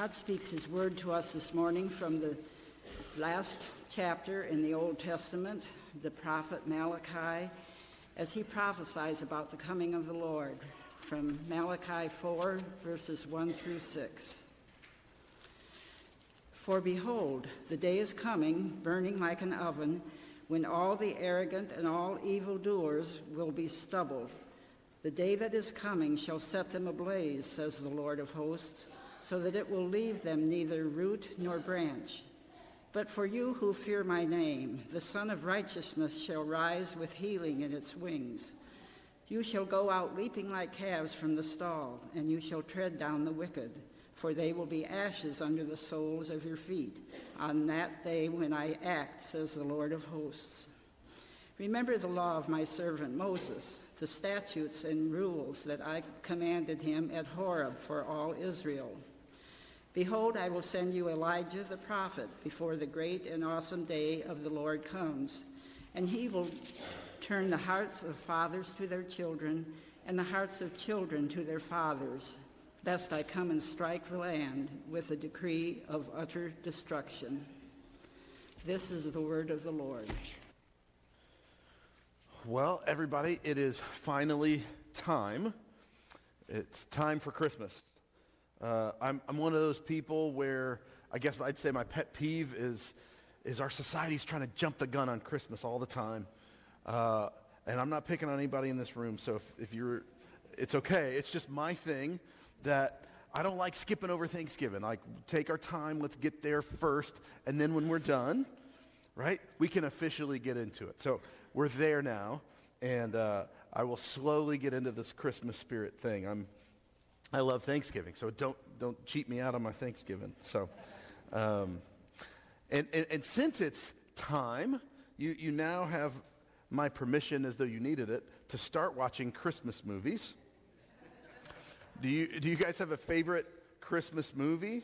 God speaks his word to us this morning from the last chapter in the Old Testament, the prophet Malachi, as he prophesies about the coming of the Lord from Malachi 4, verses 1 through 6. For behold, the day is coming, burning like an oven, when all the arrogant and all evildoers will be stubble. The day that is coming shall set them ablaze, says the Lord of hosts, so that it will leave them neither root nor branch. But for you who fear my name, the Sun of Righteousness shall rise with healing in its wings. You shall go out leaping like calves from the stall, and you shall tread down the wicked, for they will be ashes under the soles of your feet on that day when I act, says the Lord of hosts. Remember the law of my servant Moses, the statutes and rules that I commanded him at Horeb for all Israel. Behold, I will send you Elijah the prophet before the great and awesome day of the Lord comes, and he will turn the hearts of fathers to their children and the hearts of children to their fathers, lest I come and strike the land with a decree of utter destruction. This is the word of the Lord. Well, everybody, it is finally time. It's time for Christmas. Uh, I'm, I'm one of those people where I guess I'd say my pet peeve is, is our society's trying to jump the gun on Christmas all the time. Uh, and I'm not picking on anybody in this room, so if, if you're, it's okay. It's just my thing that I don't like skipping over Thanksgiving. Like, take our time, let's get there first, and then when we're done, right, we can officially get into it. So we're there now, and uh, I will slowly get into this Christmas spirit thing. I'm, I love Thanksgiving, so don't don't cheat me out on my Thanksgiving. So, um, and, and and since it's time, you you now have my permission, as though you needed it, to start watching Christmas movies. Do you do you guys have a favorite Christmas movie?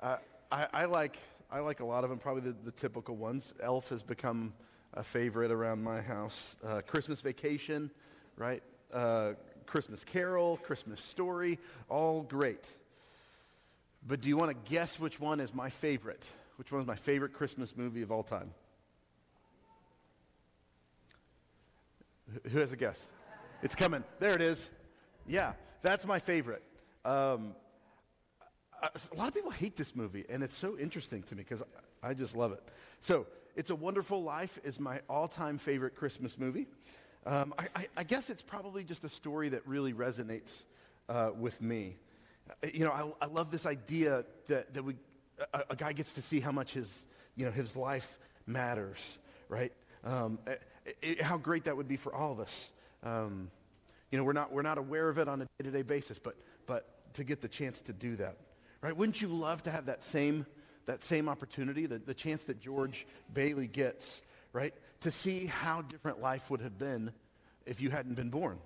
Uh, I, I like I like a lot of them. Probably the, the typical ones. Elf has become a favorite around my house. Uh, Christmas Vacation, right? Uh, Christmas Carol, Christmas Story, all great. But do you want to guess which one is my favorite? Which one is my favorite Christmas movie of all time? Who has a guess? It's coming. There it is. Yeah, that's my favorite. Um, a lot of people hate this movie, and it's so interesting to me because I just love it. So, It's a Wonderful Life is my all-time favorite Christmas movie. Um, I, I, I, guess it's probably just a story that really resonates uh, with me. Uh, you know, I, I, love this idea that, that we, a, a, guy gets to see how much his, you know, his life matters, right? Um, it, it, how great that would be for all of us. Um, you know, we're not, we're not aware of it on a day-to-day basis, but, but to get the chance to do that, right? Wouldn't you love to have that same, that same opportunity, the, the chance that George Bailey gets, right? To see how different life would have been if you hadn't been born.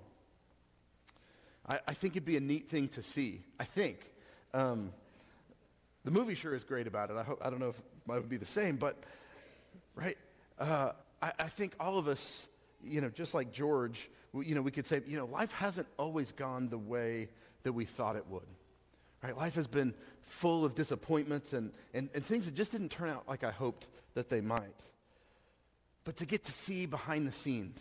I, I think it'd be a neat thing to see. I think. Um, the movie sure is great about it. I, hope, I don't know if it would be the same, but, right? Uh, I, I think all of us, you know, just like George, you know, we could say, you know, life hasn't always gone the way that we thought it would. Right? Life has been full of disappointments and, and, and things that just didn't turn out like I hoped that they might. But to get to see behind the scenes,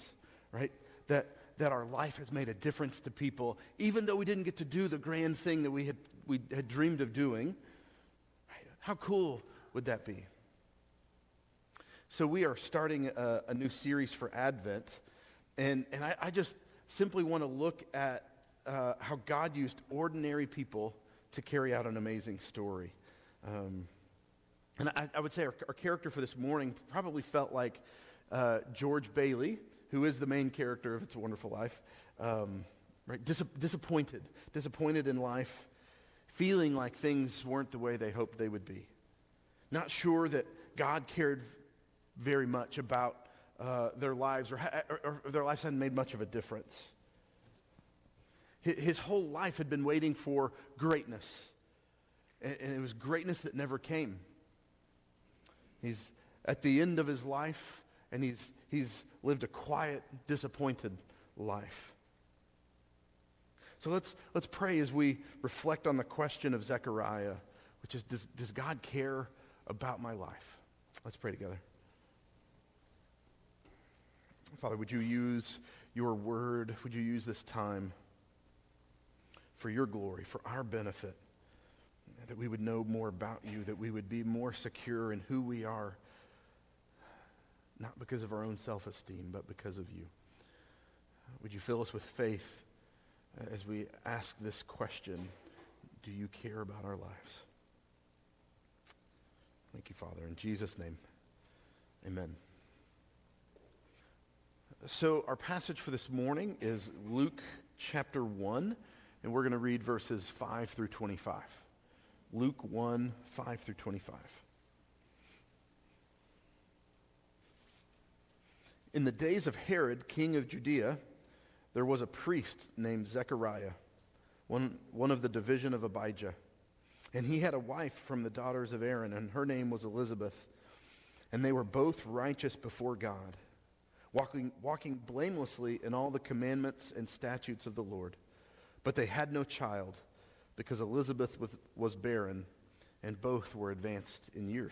right? That, that our life has made a difference to people, even though we didn't get to do the grand thing that we had, we had dreamed of doing. How cool would that be? So we are starting a, a new series for Advent, and, and I, I just simply want to look at uh, how God used ordinary people to carry out an amazing story. Um, and I, I, would say our, our, character for this morning probably felt like uh, George Bailey, who is the main character of It's a Wonderful Life, um, right? Dis- disappointed, disappointed in life, feeling like things weren't the way they hoped they would be. Not sure that God cared very much about uh, their lives or, ha- or, or their lives hadn't made much of a difference. His whole life had been waiting for greatness. And it was greatness that never came. He's at the end of his life, and he's, he's lived a quiet, disappointed life. So let's, let's pray as we reflect on the question of Zechariah. which is does, does God care about my life? Let's pray together. Father, would you use your word? Would you use this time for your glory, for our benefit? That we would know more about you, that we would be more secure in who we are, not because of our own self-esteem, but because of you. Would you fill us with faith uh, as we ask this question, do you care about our lives? Thank you, Father. In Jesus' name, amen. So our passage for this morning is Luke chapter 1, and we're going to read verses 5 through 25. Luke 1, 5 through 25. In the days of Herod, king of Judea, there was a priest named Zechariah, one, one of the division of Abijah. And he had a wife from the daughters of Aaron, and her name was Elizabeth. And they were both righteous before God, walking, walking blamelessly in all the commandments and statutes of the Lord. But they had no child, because Elizabeth was, was barren, and both were advanced in years.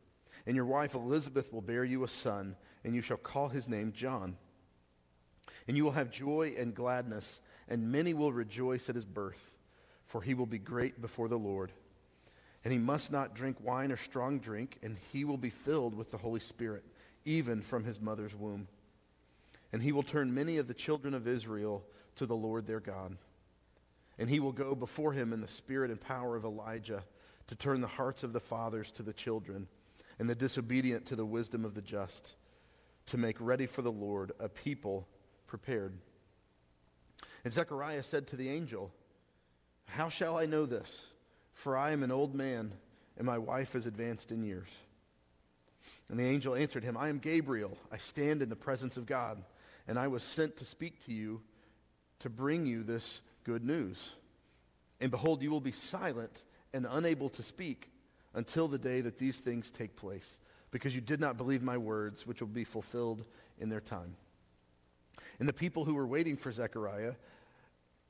And your wife Elizabeth will bear you a son, and you shall call his name John. And you will have joy and gladness, and many will rejoice at his birth, for he will be great before the Lord. And he must not drink wine or strong drink, and he will be filled with the Holy Spirit, even from his mother's womb. And he will turn many of the children of Israel to the Lord their God. And he will go before him in the spirit and power of Elijah to turn the hearts of the fathers to the children and the disobedient to the wisdom of the just, to make ready for the Lord a people prepared. And Zechariah said to the angel, How shall I know this? For I am an old man, and my wife is advanced in years. And the angel answered him, I am Gabriel. I stand in the presence of God, and I was sent to speak to you to bring you this good news. And behold, you will be silent and unable to speak until the day that these things take place, because you did not believe my words, which will be fulfilled in their time. And the people who were waiting for Zechariah,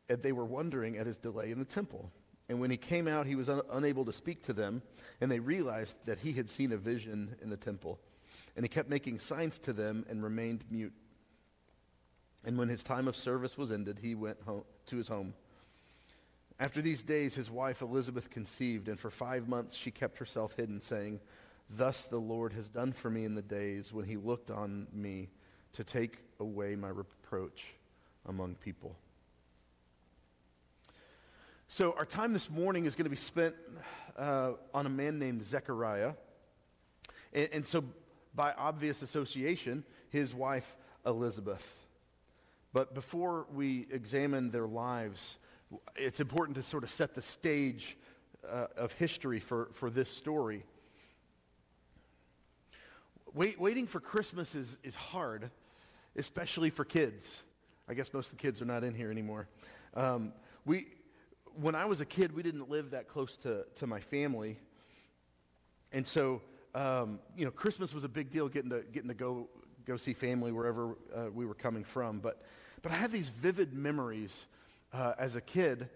they were wondering at his delay in the temple. And when he came out, he was un- unable to speak to them, and they realized that he had seen a vision in the temple. And he kept making signs to them and remained mute. And when his time of service was ended, he went home, to his home. After these days, his wife Elizabeth conceived, and for five months she kept herself hidden, saying, Thus the Lord has done for me in the days when he looked on me to take away my reproach among people. So, our time this morning is going to be spent uh, on a man named Zechariah. And, and so, by obvious association, his wife Elizabeth. But before we examine their lives, it's important to sort of set the stage uh, of history for, for this story. Wait, waiting for Christmas is, is hard especially for kids. I guess most of the kids are not in here anymore. Um, we, when I was a kid, we didn't live that close to, to my family. And so, um, you know, Christmas was a big deal getting to, getting to go, go see family wherever uh, we were coming from. But, but I have these vivid memories uh, as a kid.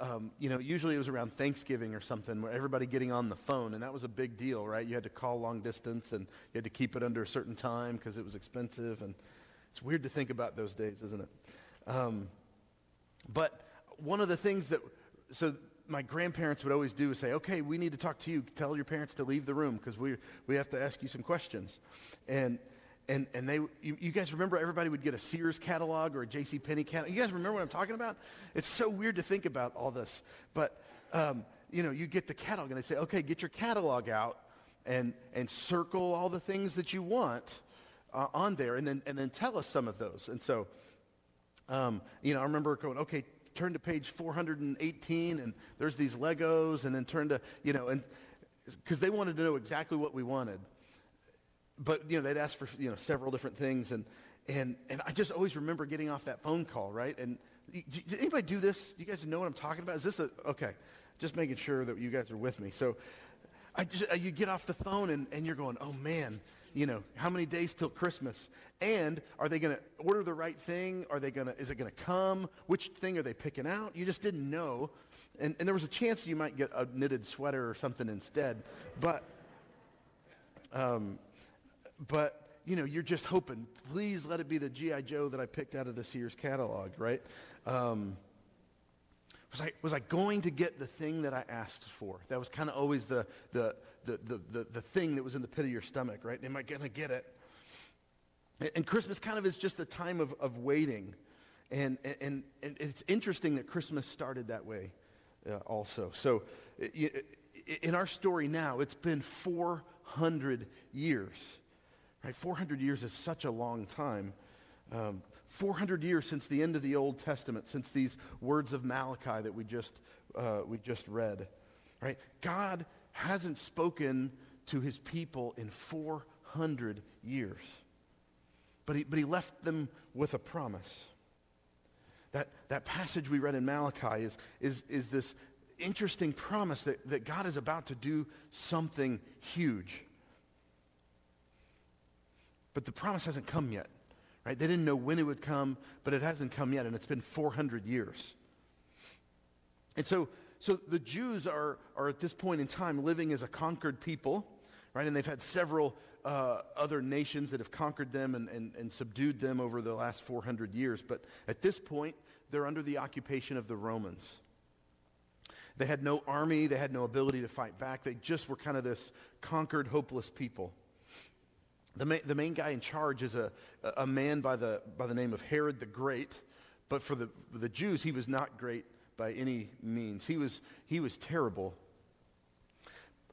Um, you know, usually it was around Thanksgiving or something where everybody getting on the phone, and that was a big deal, right? You had to call long distance, and you had to keep it under a certain time because it was expensive. And it's weird to think about those days, isn't it? Um, but one of the things that, so my grandparents would always do is say, okay, we need to talk to you. Tell your parents to leave the room because we, we have to ask you some questions. And, and, and they, you, you, guys remember everybody would get a Sears catalog or a J.C. Penney catalog? You guys remember what I'm talking about? It's so weird to think about all this. But, um, you know, you get the catalog and they say, okay, get your catalog out and, and circle all the things that you want uh, on there and then, and then tell us some of those. And so, um, you know, I remember going, okay, turn to page 418 and there's these Legos and then turn to, you know, and, because they wanted to know exactly what we wanted. But, you know, they'd ask for, you know, several different things. And, and, and I just always remember getting off that phone call, right? And did anybody do this? You guys know what I'm talking about? Is this a, okay, just making sure that you guys are with me. So I just, uh, you get off the phone and, and you're going, oh man, you know, how many days till Christmas? And are they going to order the right thing? Are they going to, is it going to come? Which thing are they picking out? You just didn't know. And, and there was a chance you might get a knitted sweater or something instead. But, um, but, you know, you're just hoping, please let it be the G.I. Joe that I picked out of this year's catalog, right? Um, was I, was I going to get the thing that I asked for? That was kind of always the, the, the, the, the, the thing that was in the pit of your stomach, right? Am I going to get it? And, Christmas kind of is just a time of, of waiting. And, and, and it's interesting that Christmas started that way uh, also. So in our story now, it's been 400 years. Right? 400 years is such a long time. Um, 400 years since the end of the Old Testament, since these words of Malachi that we just, uh, we just read. Right? God hasn't spoken to his people in 400 years. But he, but he left them with a promise. That, that passage we read in Malachi is, is, is this interesting promise that, that God is about to do something huge. But the promise hasn't come yet. Right? They didn't know when it would come, but it hasn't come yet, and it's been 400 years. And so, so the Jews are, are at this point in time living as a conquered people, right? And they've had several uh, other nations that have conquered them and, and, and subdued them over the last 400 years. But at this point, they're under the occupation of the Romans. They had no army. They had no ability to fight back. They just were kind of this conquered, hopeless people. The, ma- the main guy in charge is a, a man by the, by the name of Herod the Great, but for the, for the Jews, he was not great by any means. He was, he was terrible.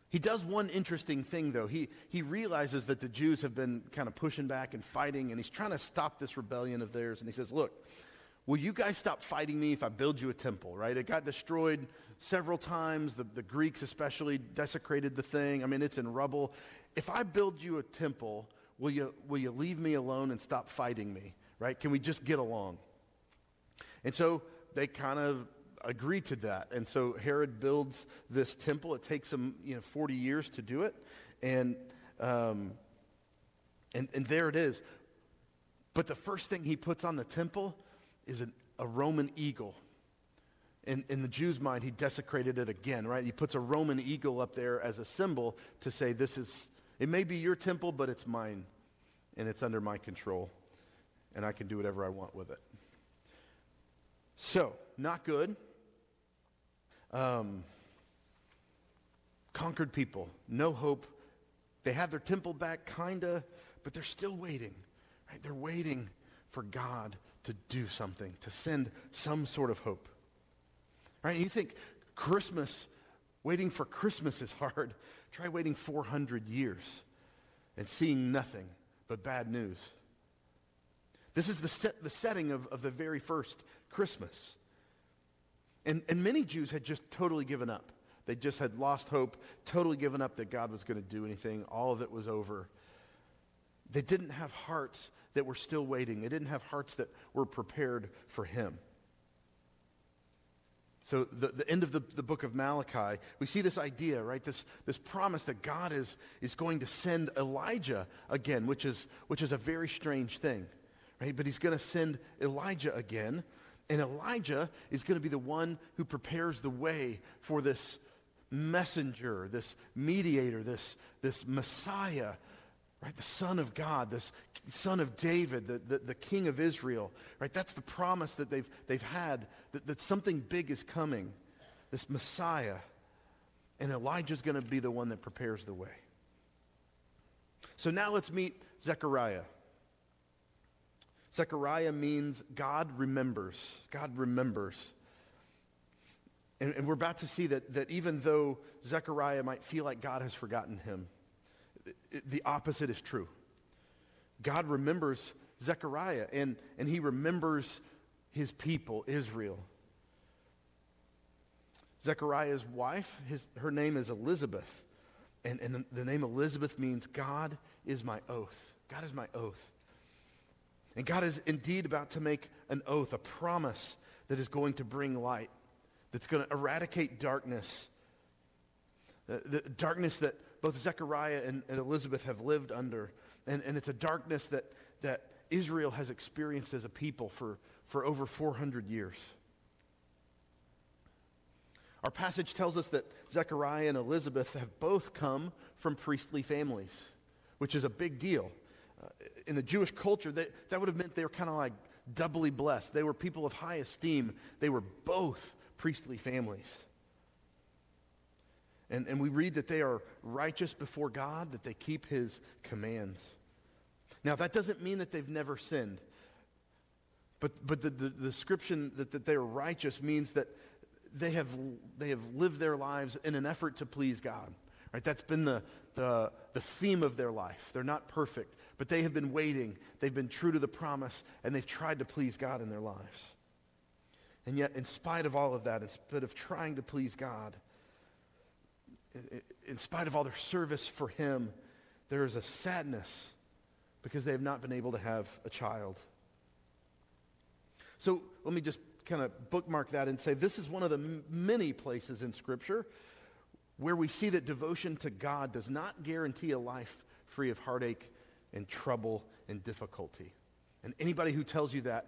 He does one interesting thing, though. He, he realizes that the Jews have been kind of pushing back and fighting, and he's trying to stop this rebellion of theirs. And he says, Look, will you guys stop fighting me if I build you a temple, right? It got destroyed several times. The, the Greeks especially desecrated the thing. I mean, it's in rubble if I build you a temple, will you, will you leave me alone and stop fighting me? Right? Can we just get along? And so they kind of agree to that. And so Herod builds this temple. It takes him, you know, 40 years to do it. And, um, and, and there it is. But the first thing he puts on the temple is an, a Roman eagle. In, in the Jews' mind, he desecrated it again, right? He puts a Roman eagle up there as a symbol to say, this is, it may be your temple, but it's mine, and it's under my control, and I can do whatever I want with it. So, not good. Um, conquered people, no hope. They have their temple back, kinda, but they're still waiting. Right? They're waiting for God to do something, to send some sort of hope. Right? You think Christmas, waiting for Christmas is hard. Try waiting 400 years and seeing nothing but bad news. This is the, set, the setting of, of the very first Christmas. And, and many Jews had just totally given up. They just had lost hope, totally given up that God was going to do anything. All of it was over. They didn't have hearts that were still waiting. They didn't have hearts that were prepared for him. So the, the end of the, the book of Malachi, we see this idea, right? This, this promise that God is, is going to send Elijah again, which is, which is a very strange thing, right? But he's going to send Elijah again. And Elijah is going to be the one who prepares the way for this messenger, this mediator, this, this Messiah right? The Son of God, this Son of David, the, the, the, King of Israel, right? That's the promise that they've, they've had, that, that something big is coming, this Messiah. And Elijah's going to be the one that prepares the way. So now let's meet Zechariah. Zechariah means God remembers. God remembers. And, and we're about to see that, that even though Zechariah might feel like God has forgotten him, the opposite is true. God remembers Zechariah and, and he remembers his people, Israel. Zechariah's wife, his, her name is Elizabeth. And, and the, the name Elizabeth means God is my oath. God is my oath. And God is indeed about to make an oath, a promise that is going to bring light, that's going to eradicate darkness. The, the darkness that both Zechariah and, and Elizabeth have lived under. And, and it's a darkness that, that Israel has experienced as a people for, for over 400 years. Our passage tells us that Zechariah and Elizabeth have both come from priestly families, which is a big deal. Uh, in the Jewish culture, that, that would have meant they were kind of like doubly blessed. They were people of high esteem. They were both priestly families. And, and we read that they are righteous before God, that they keep his commands. Now, that doesn't mean that they've never sinned. But, but the, the, the description that, that they are righteous means that they have, they have lived their lives in an effort to please God. Right? That's been the, the, the theme of their life. They're not perfect, but they have been waiting. They've been true to the promise, and they've tried to please God in their lives. And yet, in spite of all of that, in spite of trying to please God, in spite of all their service for him, there is a sadness because they have not been able to have a child. So let me just kind of bookmark that and say this is one of the m- many places in Scripture where we see that devotion to God does not guarantee a life free of heartache and trouble and difficulty. And anybody who tells you that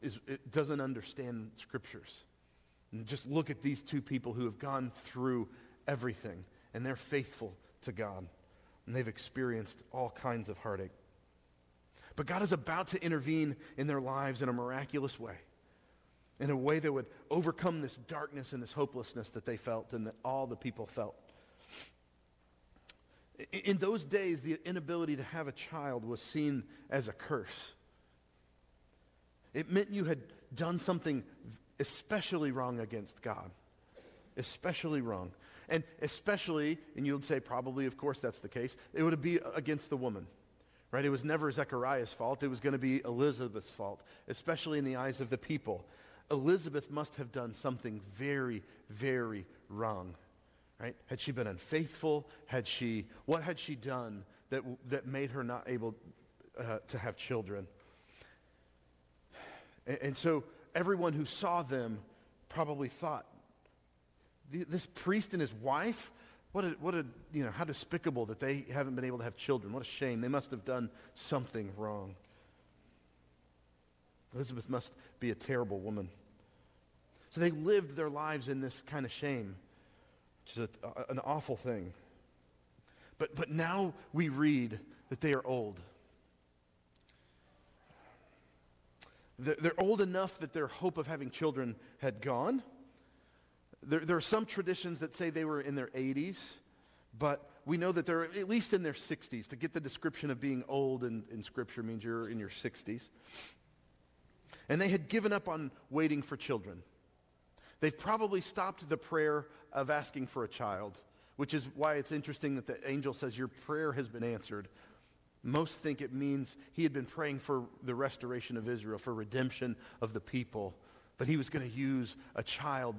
is, doesn't understand Scriptures. And just look at these two people who have gone through everything, and they're faithful to God. And they've experienced all kinds of heartache. But God is about to intervene in their lives in a miraculous way, in a way that would overcome this darkness and this hopelessness that they felt and that all the people felt. In those days, the inability to have a child was seen as a curse. It meant you had done something especially wrong against God. Especially wrong. And especially, and you would say probably, of course that's the case, it would be against the woman. Right? It was never Zechariah's fault. It was going to be Elizabeth's fault, especially in the eyes of the people. Elizabeth must have done something very, very wrong. Right? Had she been unfaithful? Had she, what had she done that, that made her not able uh, to have children? And, and so everyone who saw them probably thought, this priest and his wife, what a, what a, you know, how despicable that they haven't been able to have children. What a shame. They must have done something wrong. Elizabeth must be a terrible woman. So they lived their lives in this kind of shame, which is a, a, an awful thing. But, but now we read that they are old. They're old enough that their hope of having children had gone. There, there, are some traditions that say they were in their 80s, but we know that they're at least in their 60s. To get the description of being old in, in Scripture means you're in your 60s. And they had given up on waiting for children. They've probably stopped the prayer of asking for a child, which is why it's interesting that the angel says, Your prayer has been answered. Most think it means he had been praying for the restoration of Israel, for redemption of the people, but he was going to use a child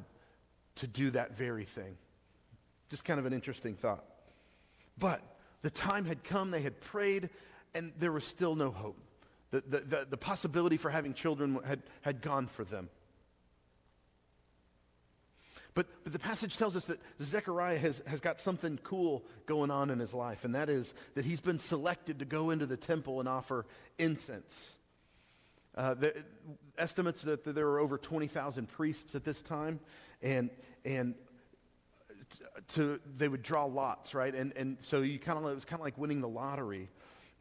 to do that very thing. Just kind of an interesting thought. But the time had come, they had prayed, and there was still no hope. The, the, the, the possibility for having children had, had gone for them. But, but the passage tells us that Zechariah has, has got something cool going on in his life, and that is that he's been selected to go into the temple and offer incense. Uh, the estimates that there were over 20,000 priests at this time, and, and to, they would draw lots, right? And, and so you kind of, it was kind of like winning the lottery.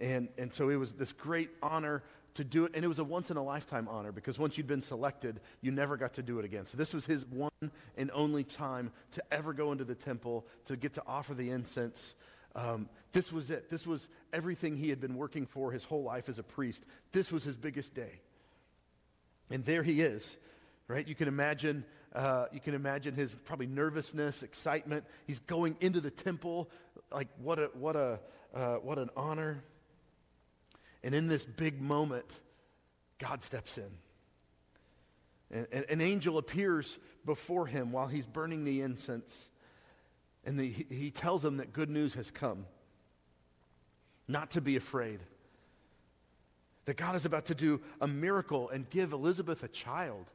And, and so it was this great honor to do it. And it was a once in a lifetime honor because once you'd been selected, you never got to do it again. So this was his one and only time to ever go into the temple, to get to offer the incense. Um, this was it. This was everything he had been working for his whole life as a priest. This was his biggest day. And there he is, right? You can imagine uh, you can imagine his probably nervousness, excitement. He's going into the temple. Like, what, a, what, a, uh, what an honor. And in this big moment, God steps in. And, and an angel appears before him while he's burning the incense. And the, he, tells them that good news has come. Not to be afraid. That God is about to do a miracle and give Elizabeth a child.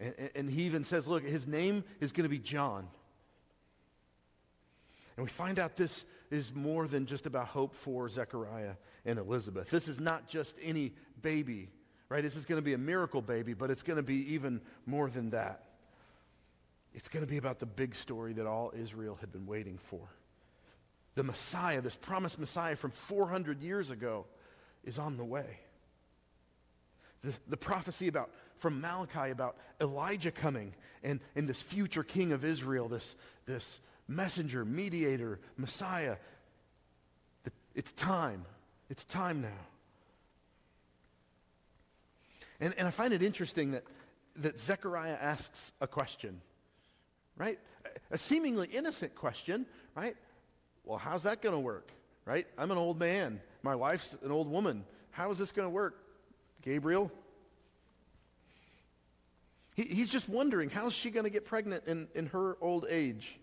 And, and he even says, look, his name is going to be John. And we find out this is more than just about hope for Zechariah and Elizabeth. This is not just any baby, right? This is going to be a miracle baby, but it's going to be even more than that. It's going to be about the big story that all Israel had been waiting for. The Messiah, this promised Messiah from 400 years ago, is on the way. The, the prophecy about from Malachi about Elijah coming and, and this future king of Israel, this, this messenger, mediator, Messiah. It's time. It's time now. And, and I find it interesting that, that Zechariah asks a question, right? A seemingly innocent question, right? Well, how's that going to work, right? I'm an old man. My wife's an old woman. How is this going to work? Gabriel? He, he's just wondering, how's she going to get pregnant in, in her old age?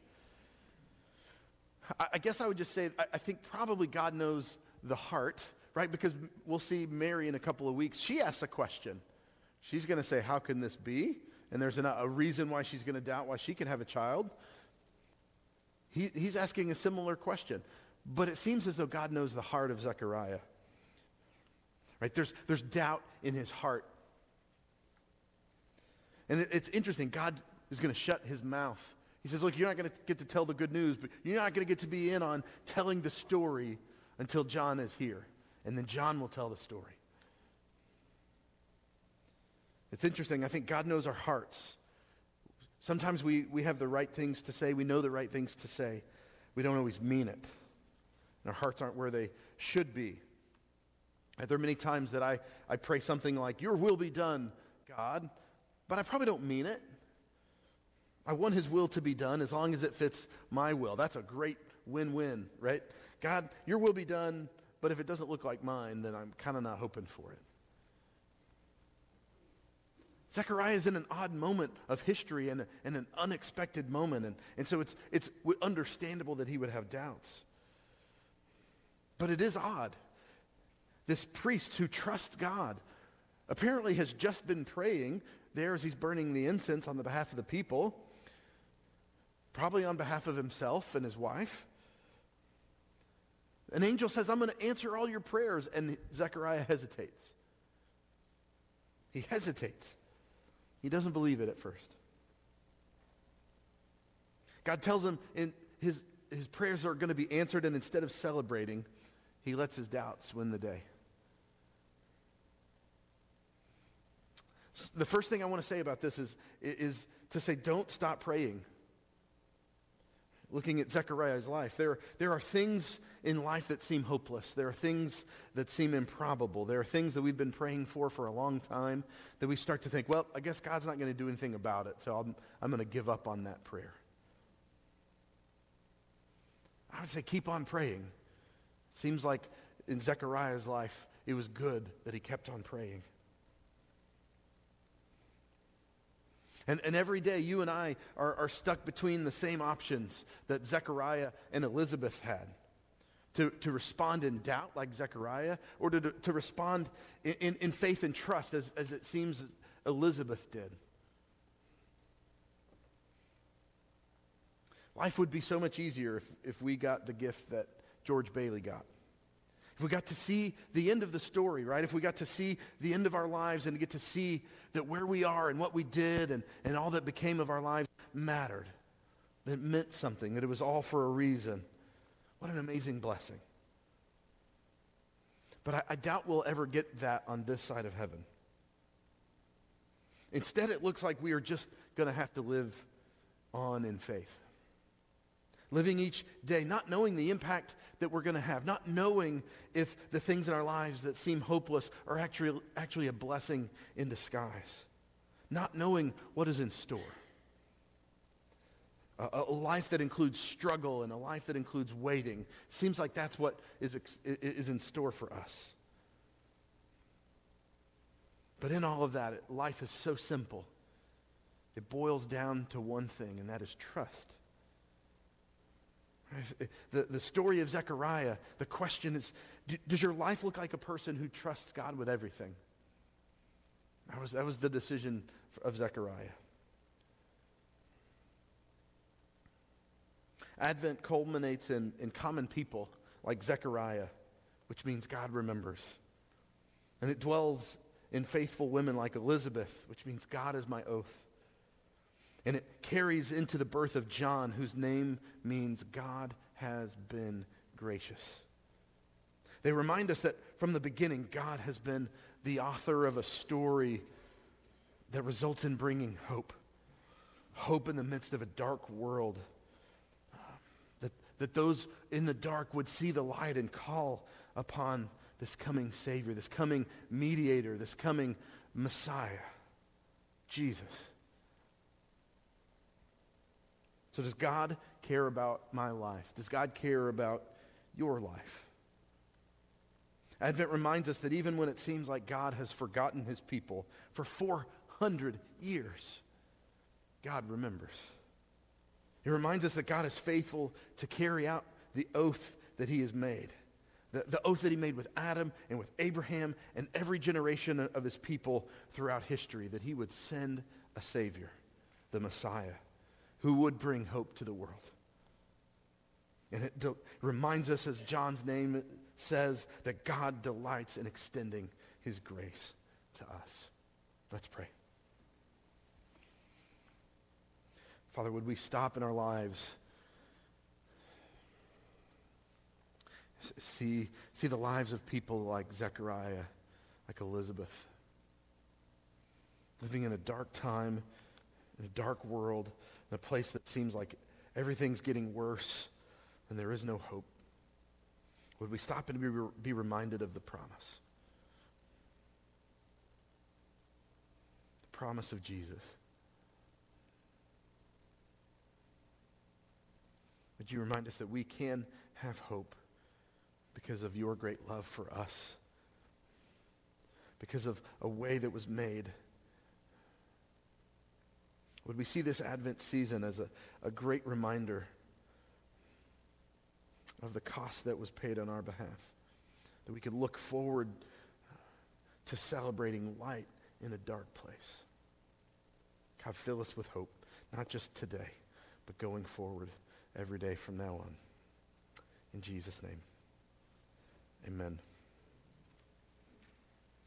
I, I guess I would just say, I, I think probably God knows the heart, right? Because we'll see Mary in a couple of weeks. She asks a question. She's going to say, how can this be? And there's an, a reason why she's going to doubt why she can have a child. He, he's asking a similar question. But it seems as though God knows the heart of Zechariah. Right? There's, there's doubt in his heart. And it, it's interesting. God is going to shut his mouth he says, look, you're not going to get to tell the good news, but you're not going to get to be in on telling the story until John is here. And then John will tell the story. It's interesting. I think God knows our hearts. Sometimes we, we have the right things to say. We know the right things to say. We don't always mean it. And our hearts aren't where they should be. There are many times that I, I pray something like, your will be done, God, but I probably don't mean it. I want his will to be done as long as it fits my will. That's a great win-win, right? God, your will be done, but if it doesn't look like mine, then I'm kind of not hoping for it. Zechariah is in an odd moment of history and, and an unexpected moment. And, and so it's, it's understandable that he would have doubts. But it is odd. This priest who trusts God apparently has just been praying there as he's burning the incense on the behalf of the people probably on behalf of himself and his wife. An angel says, I'm going to answer all your prayers. And Zechariah hesitates. He hesitates. He doesn't believe it at first. God tells him in his, his prayers are going to be answered, and instead of celebrating, he lets his doubts win the day. The first thing I want to say about this is, is to say, don't stop praying looking at Zechariah's life. There, there are things in life that seem hopeless. There are things that seem improbable. There are things that we've been praying for for a long time that we start to think, well, I guess God's not going to do anything about it, so I'm, I'm going to give up on that prayer. I would say keep on praying. Seems like in Zechariah's life, it was good that he kept on praying. And, and every day you and I are, are stuck between the same options that Zechariah and Elizabeth had. To, to respond in doubt like Zechariah, or to, to respond in, in, faith and trust as, as it seems Elizabeth did. Life would be so much easier if, if we got the gift that George Bailey got. If we got to see the end of the story, right? If we got to see the end of our lives and to get to see that where we are and what we did and, and all that became of our lives mattered, that meant something, that it was all for a reason. What an amazing blessing. But I, I doubt we'll ever get that on this side of heaven. Instead, it looks like we are just going to have to live on in faith living each day, not knowing the impact that we're going to have, not knowing if the things in our lives that seem hopeless are actually, actually a blessing in disguise, not knowing what is in store. A, a life that includes struggle and a life that includes waiting seems like that's what is, is in store for us. But in all of that, life is so simple. It boils down to one thing, and that is trust. The, the story of Zechariah, the question is, does your life look like a person who trusts God with everything? That was, that was the decision of Zechariah. Advent culminates in, in common people like Zechariah, which means God remembers. And it dwells in faithful women like Elizabeth, which means God is my oath. And it carries into the birth of John, whose name means God has been gracious. They remind us that from the beginning, God has been the author of a story that results in bringing hope. Hope in the midst of a dark world. Uh, that, that those in the dark would see the light and call upon this coming Savior, this coming mediator, this coming Messiah, Jesus. So does God care about my life? Does God care about your life? Advent reminds us that even when it seems like God has forgotten his people for 400 years, God remembers. It reminds us that God is faithful to carry out the oath that he has made. The, the oath that he made with Adam and with Abraham and every generation of his people throughout history, that he would send a Savior, the Messiah who would bring hope to the world. And it de- reminds us, as John's name says, that God delights in extending his grace to us. Let's pray. Father, would we stop in our lives, see, see the lives of people like Zechariah, like Elizabeth, living in a dark time, in a dark world, in a place that seems like everything's getting worse and there is no hope, would we stop and be, be reminded of the promise? The promise of Jesus. Would you remind us that we can have hope because of your great love for us, because of a way that was made would we see this Advent season as a, a great reminder of the cost that was paid on our behalf? That we could look forward uh, to celebrating light in a dark place. God, fill us with hope, not just today, but going forward every day from now on. In Jesus' name, amen.